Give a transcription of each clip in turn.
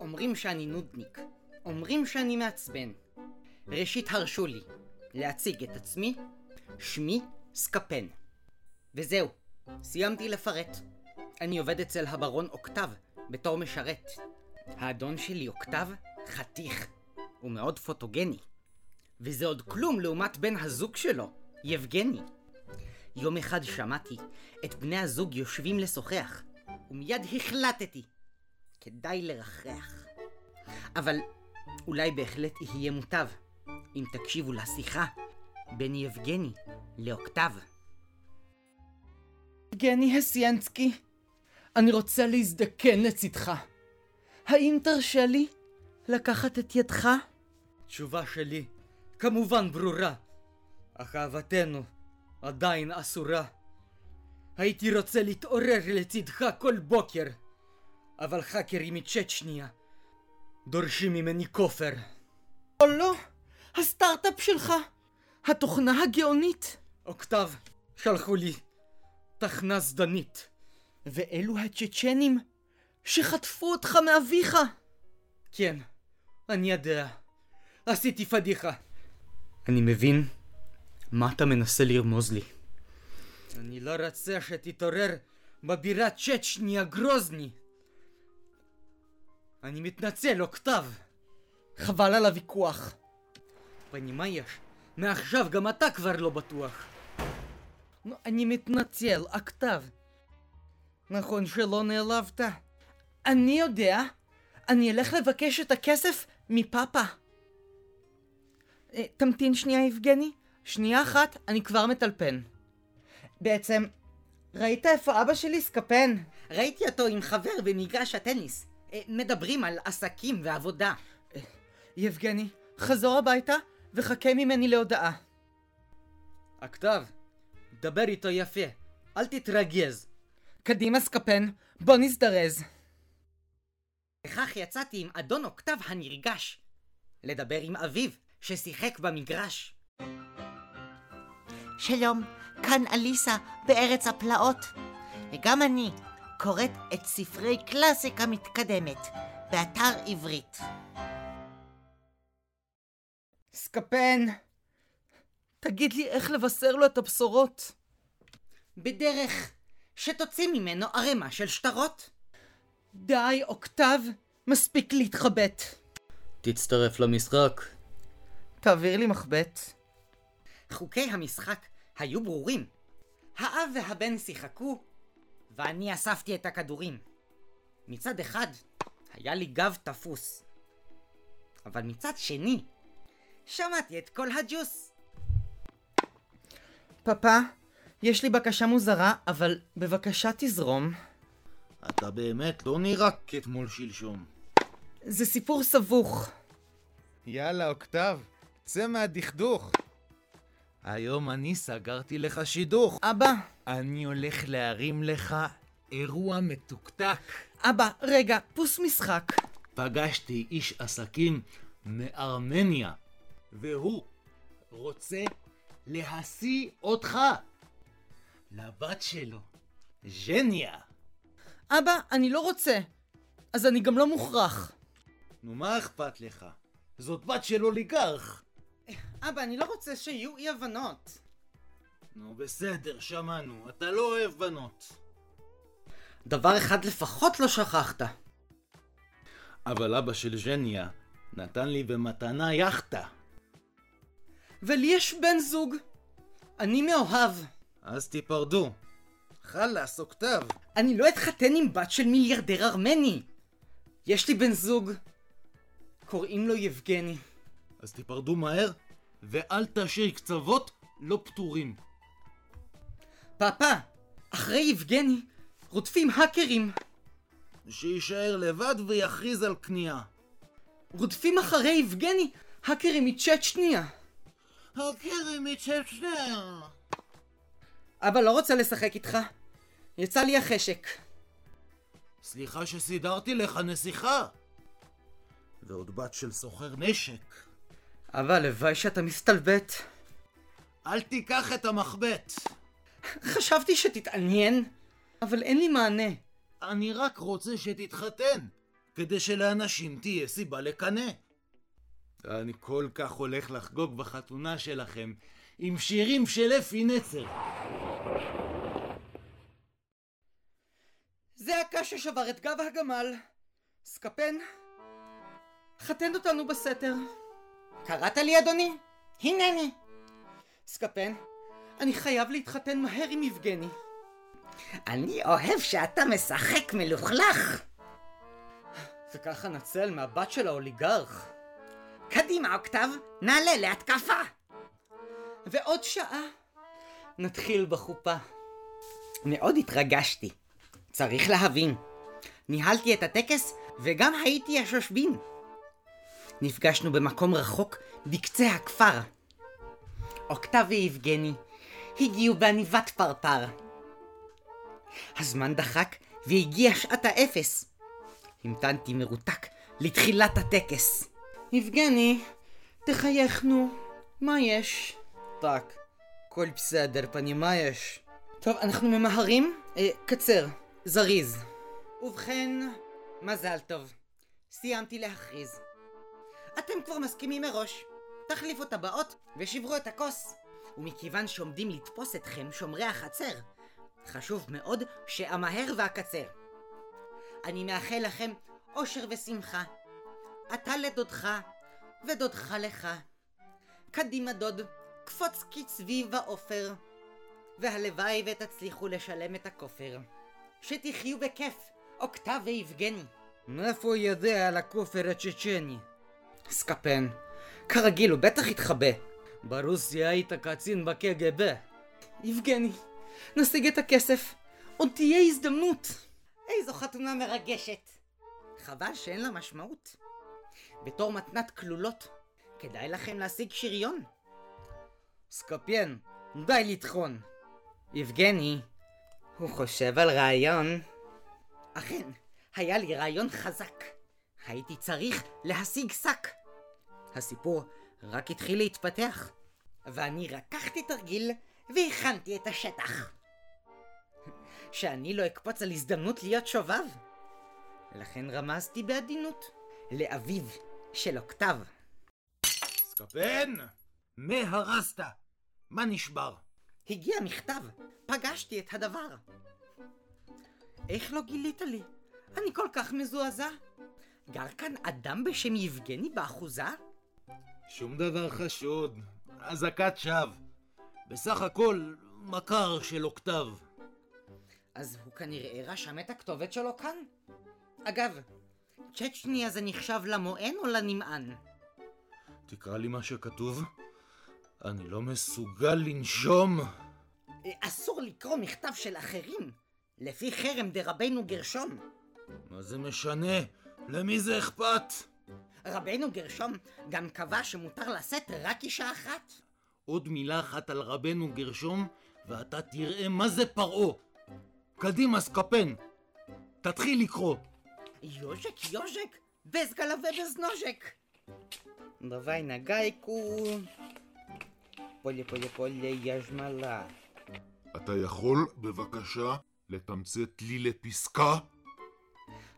אומרים שאני נודניק, אומרים שאני מעצבן. ראשית הרשו לי להציג את עצמי, שמי סקפן. וזהו, סיימתי לפרט. אני עובד אצל הברון אוקטב בתור משרת. האדון שלי אוקטב חתיך. הוא מאוד פוטוגני. וזה עוד כלום לעומת בן הזוג שלו, יבגני. יום אחד שמעתי את בני הזוג יושבים לשוחח, ומיד החלטתי, כדאי לרחח. אבל אולי בהחלט יהיה מוטב אם תקשיבו לשיחה בין יבגני לאוקטב. יבגני הסיאנסקי, אני רוצה להזדקן לצדך. האם תרשה לי לקחת את ידך? תשובה שלי כמובן ברורה, אך אהבתנו עדיין אסורה. הייתי רוצה להתעורר לצדך כל בוקר, אבל חאקרים מצ'צ'ניה דורשים ממני כופר. או לא, הסטארט-אפ שלך, התוכנה הגאונית. אוקטב, שלחו לי תכנה זדנית. ואלו הצ'צ'נים שחטפו אותך מאביך. כן, אני יודע. עשיתי פדיחה. אני מבין מה אתה מנסה לרמוז לי. אני לא רוצה שתתעורר בבירת צ'צ'ניה גרוזני. אני מתנצל, אוקטב. חבל על הוויכוח. יש? מעכשיו גם אתה כבר לא בטוח. נו, אני מתנצל, הכתב. נכון שלא נעלבת? אני יודע, אני אלך לבקש את הכסף מפאפה. אה, תמתין שנייה, יבגני. שנייה אחת, אני כבר מטלפן. בעצם, ראית איפה אבא שלי סקפן? ראיתי אותו עם חבר במגרש הטניס. אה, מדברים על עסקים ועבודה. אה, יבגני, חזור הביתה וחכה ממני להודעה. הכתב, דבר איתו יפה, אל תתרגז. קדימה סקפן, בוא נזדרז. וכך יצאתי עם אדון אוקטב הנרגש, לדבר עם אביו, ששיחק במגרש. שלום, כאן אליסה בארץ הפלאות. וגם אני קוראת את ספרי קלאסיקה מתקדמת באתר עברית. סקפן, תגיד לי איך לבשר לו את הבשורות. בדרך שתוציא ממנו ערימה של שטרות. די, אוקטב, מספיק להתחבט. תצטרף למשחק. תעביר לי מחבט. חוקי המשחק היו ברורים. האב והבן שיחקו, ואני אספתי את הכדורים. מצד אחד, היה לי גב תפוס. אבל מצד שני, שמעתי את כל הג'וס. פאפה, יש לי בקשה מוזרה, אבל בבקשה תזרום. אתה באמת לא נראה כתמול שלשום. זה סיפור סבוך. יאללה, אוקטב, צא מהדכדוך. היום אני סגרתי לך שידוך. אבא, אני הולך להרים לך אירוע מתוקתק. אבא, רגע, פוס משחק. פגשתי איש עסקים מארמניה, והוא רוצה להשיא אותך לבת שלו, ז'ניה. אבא, אני לא רוצה. אז אני גם לא מוכרח. נו, מה אכפת לך? זאת בת של אוליגרך. אבא, אני לא רוצה שיהיו אי הבנות. נו, בסדר, שמענו. אתה לא אוהב בנות. דבר אחד לפחות לא שכחת. אבל אבא של ז'ניה נתן לי במתנה יאכטה. ולי יש בן זוג. אני מאוהב. אז תיפרדו. חלאס, אוקטב. אני לא אתחתן עם בת של מיליארדר ארמני. יש לי בן זוג. קוראים לו יבגני. אז תיפרדו מהר, ואל תשאיר קצוות לא פתורים. פאפה, אחרי יבגני רודפים האקרים. שיישאר לבד ויכריז על כניעה. רודפים אחרי יבגני האקרים מצ'צ'ניה. הכרם מצ'צ'ניה. אבא לא רוצה לשחק איתך. יצא לי החשק. סליחה שסידרתי לך נסיכה. ועוד בת של סוחר נשק. אבא, הלוואי שאתה מסתלבט. אל תיקח את המחבט. חשבתי שתתעניין, אבל אין לי מענה. אני רק רוצה שתתחתן. כדי שלאנשים תהיה סיבה לקנא. אני כל כך הולך לחגוג בחתונה שלכם עם שירים של אפי נצר. זה הקש ששבר את גב הגמל. סקפן, חתן אותנו בסתר. קראת לי, אדוני? הנני. סקפן, אני חייב להתחתן מהר עם יבגני. אני אוהב שאתה משחק מלוכלך. וככה נצל מהבת של האוליגרך. קדימה, אוקטב, נעלה להתקפה. ועוד שעה נתחיל בחופה. מאוד התרגשתי. צריך להבין, ניהלתי את הטקס וגם הייתי השושבין. נפגשנו במקום רחוק בקצה הכפר. אוקטב ויבגני הגיעו בעניבת פרפר. הזמן דחק והגיעה שעת האפס. המתנתי מרותק לתחילת הטקס. יבגני, תחייכנו, מה יש? טק, הכל בסדר, פני, מה יש? טוב, אנחנו ממהרים? אה, קצר, זריז. ובכן, מזל טוב. סיימתי להכריז. אתם כבר מסכימים מראש. תחליפו טבעות ושברו את הכוס. ומכיוון שעומדים לתפוס אתכם שומרי החצר, חשוב מאוד שאמהר ואקצר. אני מאחל לכם אושר ושמחה. אתה לדודך, ודודך לך. קדימה דוד, קפוץ כצבי ועופר. והלוואי ותצליחו לשלם את הכופר. שתחיו בכיף, אוקטב ויבגני. מאיפה יודע על הכופר הצ'צ'ני? סקפן, כרגיל הוא בטח התחבא. ברוסיה היית קצין בקג"ב. יבגני, נשיג את הכסף. עוד תהיה הזדמנות. איזו חתונה מרגשת. חבל שאין לה משמעות. בתור מתנת כלולות, כדאי לכם להשיג שריון. סקפיין, די לטחון. יבגני, הוא חושב על רעיון. אכן, היה לי רעיון חזק. הייתי צריך להשיג שק. הסיפור רק התחיל להתפתח, ואני רקחתי תרגיל והכנתי את השטח. שאני לא אקפוץ על הזדמנות להיות שובב. לכן רמזתי בעדינות לאביו של אוקטב. סקפן! מה הרסת? מה נשבר? הגיע מכתב, פגשתי את הדבר. איך לא גילית לי? אני כל כך מזועזע. גר כאן אדם בשם יבגני באחוזה? שום דבר חשוד. אזעקת שווא. בסך הכל, מכר של אוקטב. אז הוא כנראה רשם את הכתובת שלו כאן. אגב, צ'צ'ניה זה נחשב למוען או לנמען? תקרא לי מה שכתוב. אני לא מסוגל לנשום. אה, אסור לקרוא מכתב של אחרים, לפי חרם דרבנו גרשום. מה זה משנה? למי זה אכפת? רבנו גרשום גם קבע שמותר לשאת רק אישה אחת. עוד מילה אחת על רבנו גרשום, ואתה תראה מה זה פרעה. קדימה, סקפן. תתחיל לקרוא. יוז'ק יוז'ק, בזגלה ובזנוז'ק. Давай на гайку. פוליה פוליה פוליה יז'מלה. אתה יכול, בבקשה, לתמצת לי לפסקה?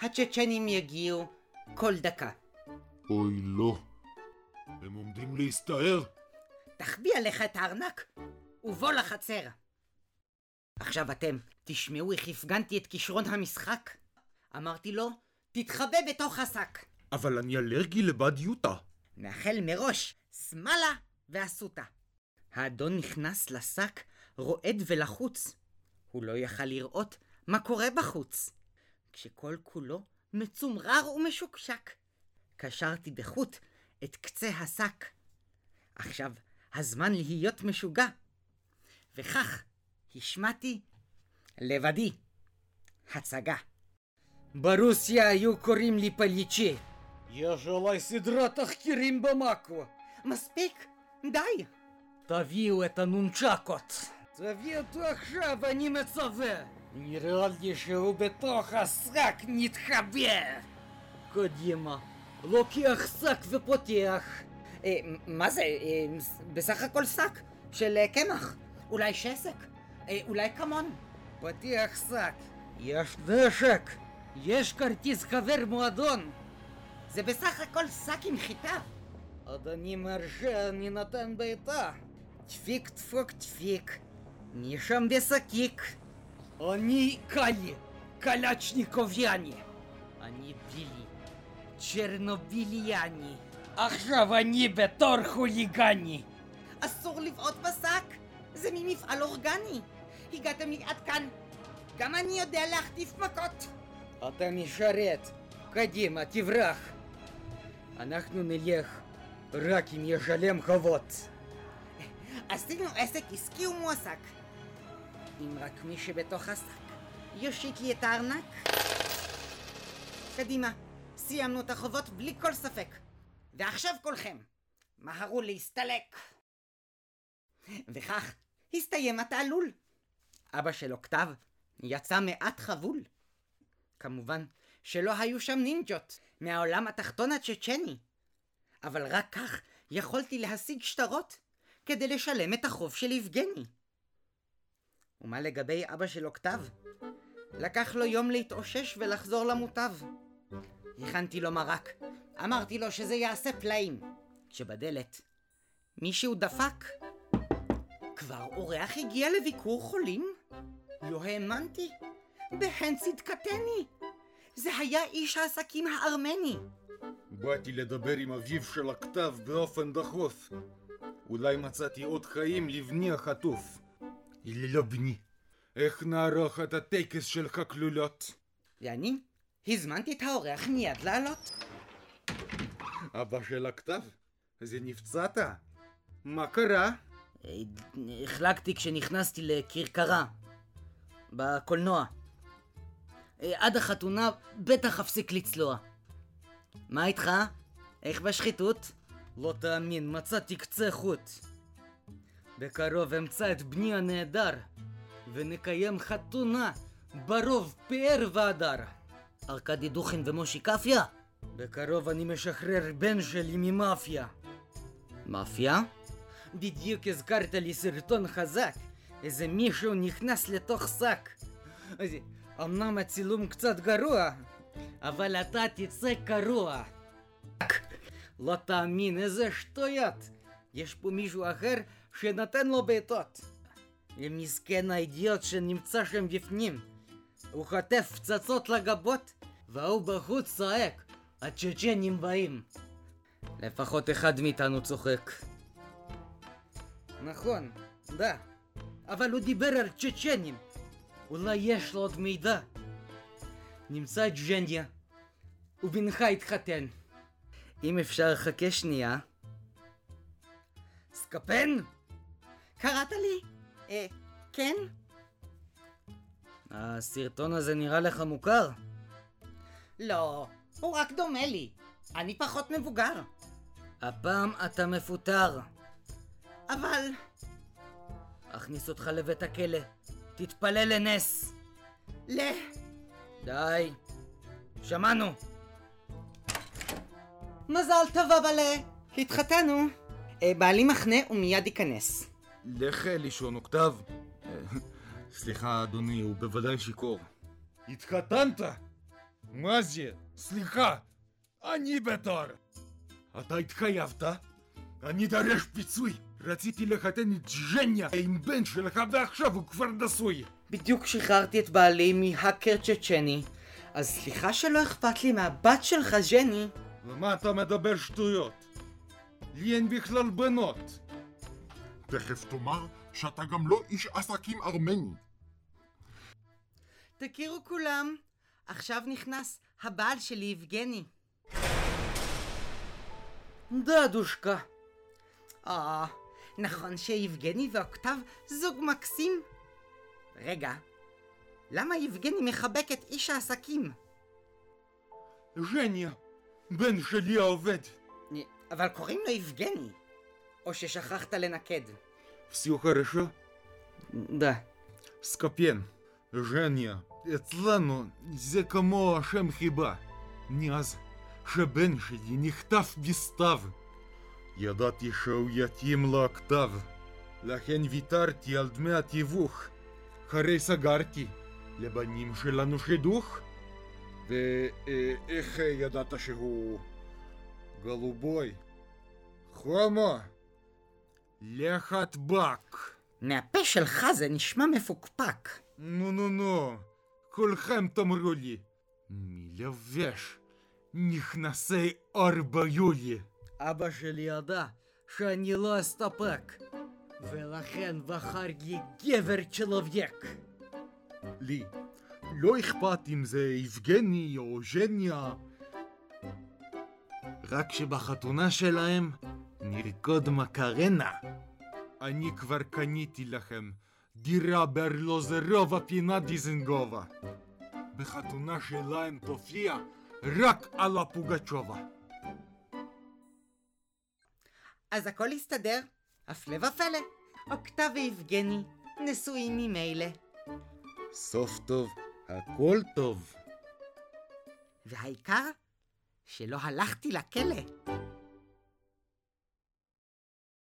הצ'צ'נים יגיעו כל דקה. אוי לא. הם עומדים להסתער? תחביא עליך את הארנק ובוא לחצר. עכשיו אתם תשמעו איך הפגנתי את כישרון המשחק. אמרתי לו, תתחבא בתוך השק. אבל אני אלרגי לבד יוטה. מאחל מראש, שמאלה ואסותא. האדון נכנס לשק רועד ולחוץ. הוא לא יכל לראות מה קורה בחוץ. כשכל כולו מצומרר ומשוקשק. קשרתי בחוט את קצה השק. עכשיו הזמן להיות משוגע. וכך השמעתי לבדי הצגה. ברוסיה היו קוראים לי פליצ'י. יש עליי סדרת תחקירים במאקו. מספיק, די. תביאו את הנונצ'קות. תביא אותו עכשיו, אני מצווה. נראה לי שהוא בתוך השק מתחבא. קדימה, לוקח שק ופותח. אה, מה זה? אה, בסך הכל שק של אה, קמח. אולי שסק? אולי כמון? פותח שק. יש דשק. יש כרטיס חבר מועדון! זה בסך הכל שק עם חיטה. עוד אני מרשה, אני נותן בעיטה! דפיק דפוק דפיק. נשם בשקיק. אני קלי, קלצ'ניקוביאני! אני בילי. צ'רנוביליאני. עכשיו אני בתור חוליגני! אסור לבעוט בשק! זה ממפעל אורגני! הגעתם לי עד כאן! גם אני יודע להחטיף מכות! אתה משרת! קדימה, תברח! אנחנו נלך רק אם ישלם חובות! עשינו עסק עסקי ומועסק. אם רק מי שבתוך השק יושיט לי את הארנק. קדימה, סיימנו את החובות בלי כל ספק. ועכשיו כולכם, מהרו להסתלק. וכך הסתיים התעלול. אבא של אוקטב יצא מעט חבול. כמובן שלא היו שם נינג'ות מהעולם התחתון הצ'צ'ני. אבל רק כך יכולתי להשיג שטרות כדי לשלם את החוב של יבגני. ומה לגבי אבא של אוקטב? לקח לו יום להתאושש ולחזור למוטב. הכנתי לו מרק, אמרתי לו שזה יעשה פלאים. כשבדלת מישהו דפק. כבר אורח הגיע לביקור חולים? לא האמנתי. בהן צדקתני. זה היה איש העסקים הארמני. באתי לדבר עם אביו של הכתב באופן דחוף. אולי מצאתי עוד חיים לבני החטוף. לא בני. איך נערוך את הטקס של הכלולות? ואני הזמנתי את האורח מיד לעלות. אבא של הכתב? זה נפצעת? מה קרה? אה, החלקתי כשנכנסתי לכרכרה בקולנוע. אה, עד החתונה בטח אפסיק לצלוע. מה איתך? איך בשחיתות? לא תאמין, מצאתי קצה חוט. בקרוב אמצא את בני הנהדר, ונקיים חתונה ברוב פאר והדר. ארכדי דוכין ומושי קפיה? בקרוב אני משחרר בן שלי ממאפיה. מאפיה? בדיוק הזכרת לי סרטון חזק. איזה מישהו נכנס לתוך שק. אמנם הצילום קצת גרוע, אבל אתה תצא קרוע. לא תאמין, איזה שטויות. יש פה מישהו אחר שנתן לו בעיטות. מסכן האידיוט שנמצא שם בפנים. הוא חוטף פצצות לגבות, והוא בחוץ צועק, הצ'צ'נים באים. לפחות אחד מאיתנו צוחק. נכון, דה. אבל הוא דיבר על צ'צ'נים. אולי יש לו עוד מידע. נמצא את ג'ניה, ובנך התחתן. אם אפשר, חכה שנייה. סקפן? קראת לי? אה, כן? הסרטון הזה נראה לך מוכר? לא, הוא רק דומה לי. אני פחות מבוגר. הפעם אתה מפוטר. אבל... אכניס אותך לבית הכלא. תתפלל לנס. ל... די. שמענו. מזל טוב אבאלה. התחתנו. אה, בעלי מחנה ומיד ייכנס. לך לישון אוקטב. אה, סליחה אדוני, הוא בוודאי שיכור. התחתנת? מה זה? סליחה, אני בתור. אתה התחייבת? אני דרש פיצוי. רציתי לחתן את ז'ניה עם בן שלך ועכשיו הוא כבר נשוי. בדיוק שחררתי את בעלי מהאקר צ'צ'ני. אז סליחה שלא אכפת לי מהבת שלך, ז'ני. ומה אתה מדבר שטויות? לי אין בכלל בנות. תכף תאמר שאתה גם לא איש עסקים ארמני. תכירו כולם, עכשיו נכנס הבעל שלי, יבגני. דדושקה. אה, נכון שיבגני ואוקטב זוג מקסים? רגע, למה יבגני מחבק את איש העסקים? ז'ניה, בן שלי העובד. אבל קוראים לו יבגני. או ששכחת לנקד. Все хорошо? Да. סקפיין. ז'ניה, אצלנו זה כמו השם חיבה. מאז שבן שלי נחטף בסתיו. ידעתי שהוא יתאים לכתב. לכן ויתרתי על דמי התיווך. הרי סגרתי לבנים שלנו שידוך. ואיך ידעת שהוא גלובוי? חומו, לך טבק. מהפה שלך זה נשמע מפוקפק. נו נו נו, כולכם תאמרו לי. מלבש, נכנסי אור ביולי. אבא שלי ידע שאני לא אסתפק, ולכן בחר לי גבר צ'לובייק. לי, לא אכפת אם זה יבגני או ז'ניה. רק שבחתונה שלהם נרקוד מקרנה. אני כבר קניתי לכם דירה בארלוזרובה פינה דיזנגובה. בחתונה שלהם תופיע רק על הפוגצ'ובה. אז הכל הסתדר, הפלא ופלא. אוקטב ויבגני נשואים ממילא. סוף טוב, הכל טוב. והעיקר, שלא הלכתי לכלא.